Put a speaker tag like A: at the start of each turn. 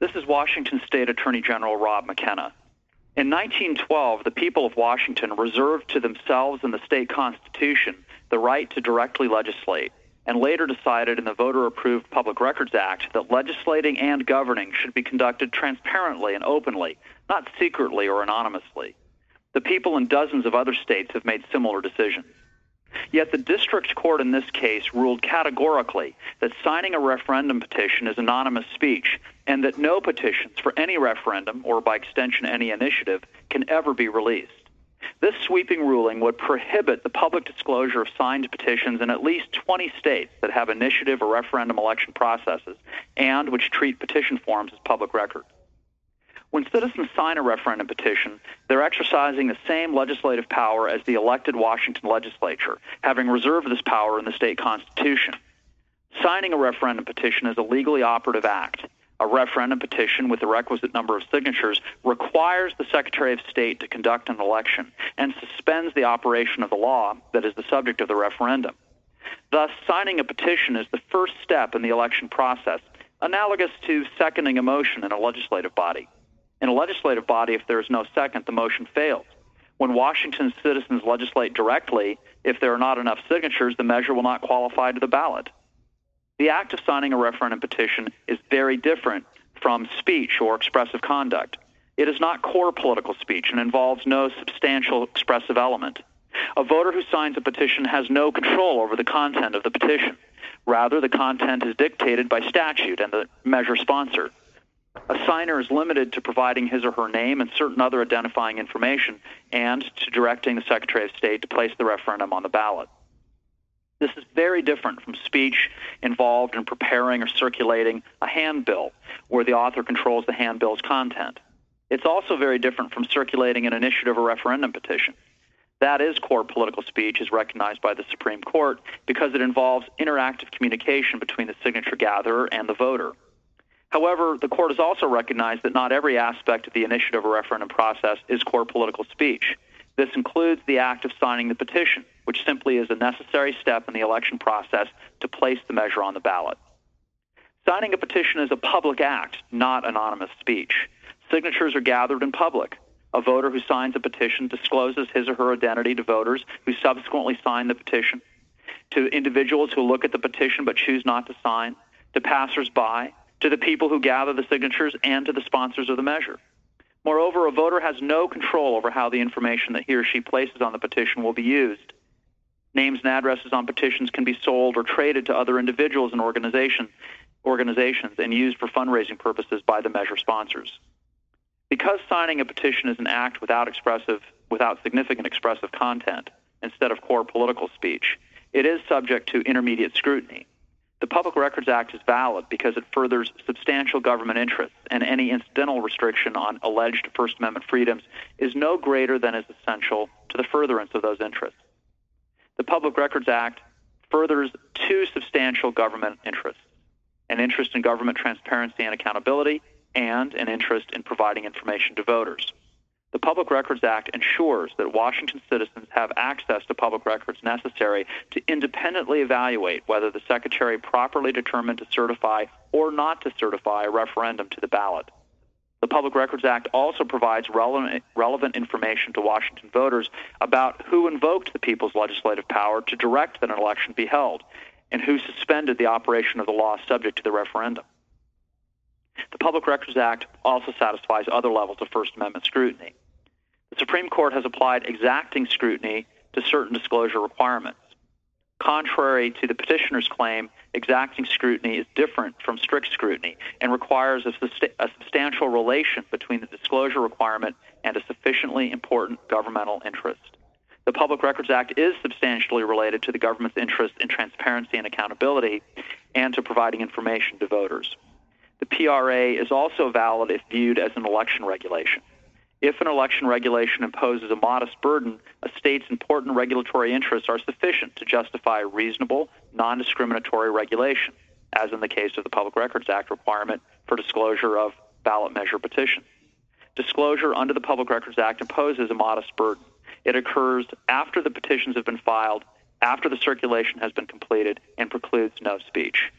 A: This is Washington State Attorney General Rob McKenna. In 1912, the people of Washington reserved to themselves in the state constitution the right to directly legislate, and later decided in the voter approved Public Records Act that legislating and governing should be conducted transparently and openly, not secretly or anonymously. The people in dozens of other states have made similar decisions. Yet the district court in this case ruled categorically that signing a referendum petition is anonymous speech and that no petitions for any referendum, or by extension any initiative, can ever be released. This sweeping ruling would prohibit the public disclosure of signed petitions in at least 20 states that have initiative or referendum election processes and which treat petition forms as public records. When citizens sign a referendum petition, they're exercising the same legislative power as the elected Washington legislature, having reserved this power in the state constitution. Signing a referendum petition is a legally operative act. A referendum petition with the requisite number of signatures requires the Secretary of State to conduct an election and suspends the operation of the law that is the subject of the referendum. Thus, signing a petition is the first step in the election process, analogous to seconding a motion in a legislative body. In a legislative body, if there is no second, the motion fails. When Washington citizens legislate directly, if there are not enough signatures, the measure will not qualify to the ballot. The act of signing a referendum petition is very different from speech or expressive conduct. It is not core political speech and involves no substantial expressive element. A voter who signs a petition has no control over the content of the petition. Rather, the content is dictated by statute and the measure sponsor. A signer is limited to providing his or her name and certain other identifying information and to directing the Secretary of State to place the referendum on the ballot. This is very different from speech involved in preparing or circulating a handbill, where the author controls the handbill's content. It's also very different from circulating an initiative or referendum petition. That is core political speech, as recognized by the Supreme Court, because it involves interactive communication between the signature gatherer and the voter. However, the court has also recognized that not every aspect of the initiative or referendum process is core political speech. This includes the act of signing the petition, which simply is a necessary step in the election process to place the measure on the ballot. Signing a petition is a public act, not anonymous speech. Signatures are gathered in public. A voter who signs a petition discloses his or her identity to voters who subsequently sign the petition, to individuals who look at the petition but choose not to sign, to passersby, to the people who gather the signatures and to the sponsors of the measure. Moreover, a voter has no control over how the information that he or she places on the petition will be used. Names and addresses on petitions can be sold or traded to other individuals and organizations, organizations and used for fundraising purposes by the measure sponsors. Because signing a petition is an act without expressive without significant expressive content instead of core political speech, it is subject to intermediate scrutiny. The Public Records Act is valid because it furthers substantial government interests, and any incidental restriction on alleged First Amendment freedoms is no greater than is essential to the furtherance of those interests. The Public Records Act furthers two substantial government interests an interest in government transparency and accountability, and an interest in providing information to voters. The Public Records Act ensures that Washington citizens have access to public records necessary to independently evaluate whether the Secretary properly determined to certify or not to certify a referendum to the ballot. The Public Records Act also provides relevant, relevant information to Washington voters about who invoked the people's legislative power to direct that an election be held and who suspended the operation of the law subject to the referendum. The Public Records Act also satisfies other levels of First Amendment scrutiny. The Supreme Court has applied exacting scrutiny to certain disclosure requirements. Contrary to the petitioner's claim, exacting scrutiny is different from strict scrutiny and requires a, a, substantial relation between the disclosure requirement and a sufficiently important governmental interest. The Public Records Act is substantially related to the government's interest in transparency and accountability and to providing information to voters. The PRA is also valid if viewed as an election regulation. If an election regulation imposes a modest burden, a state's important regulatory interests are sufficient to justify reasonable, non discriminatory regulation, as in the case of the Public Records Act requirement for disclosure of ballot measure petitions. Disclosure under the Public Records Act imposes a modest burden. It occurs after the petitions have been filed, after the circulation has been completed, and precludes no speech.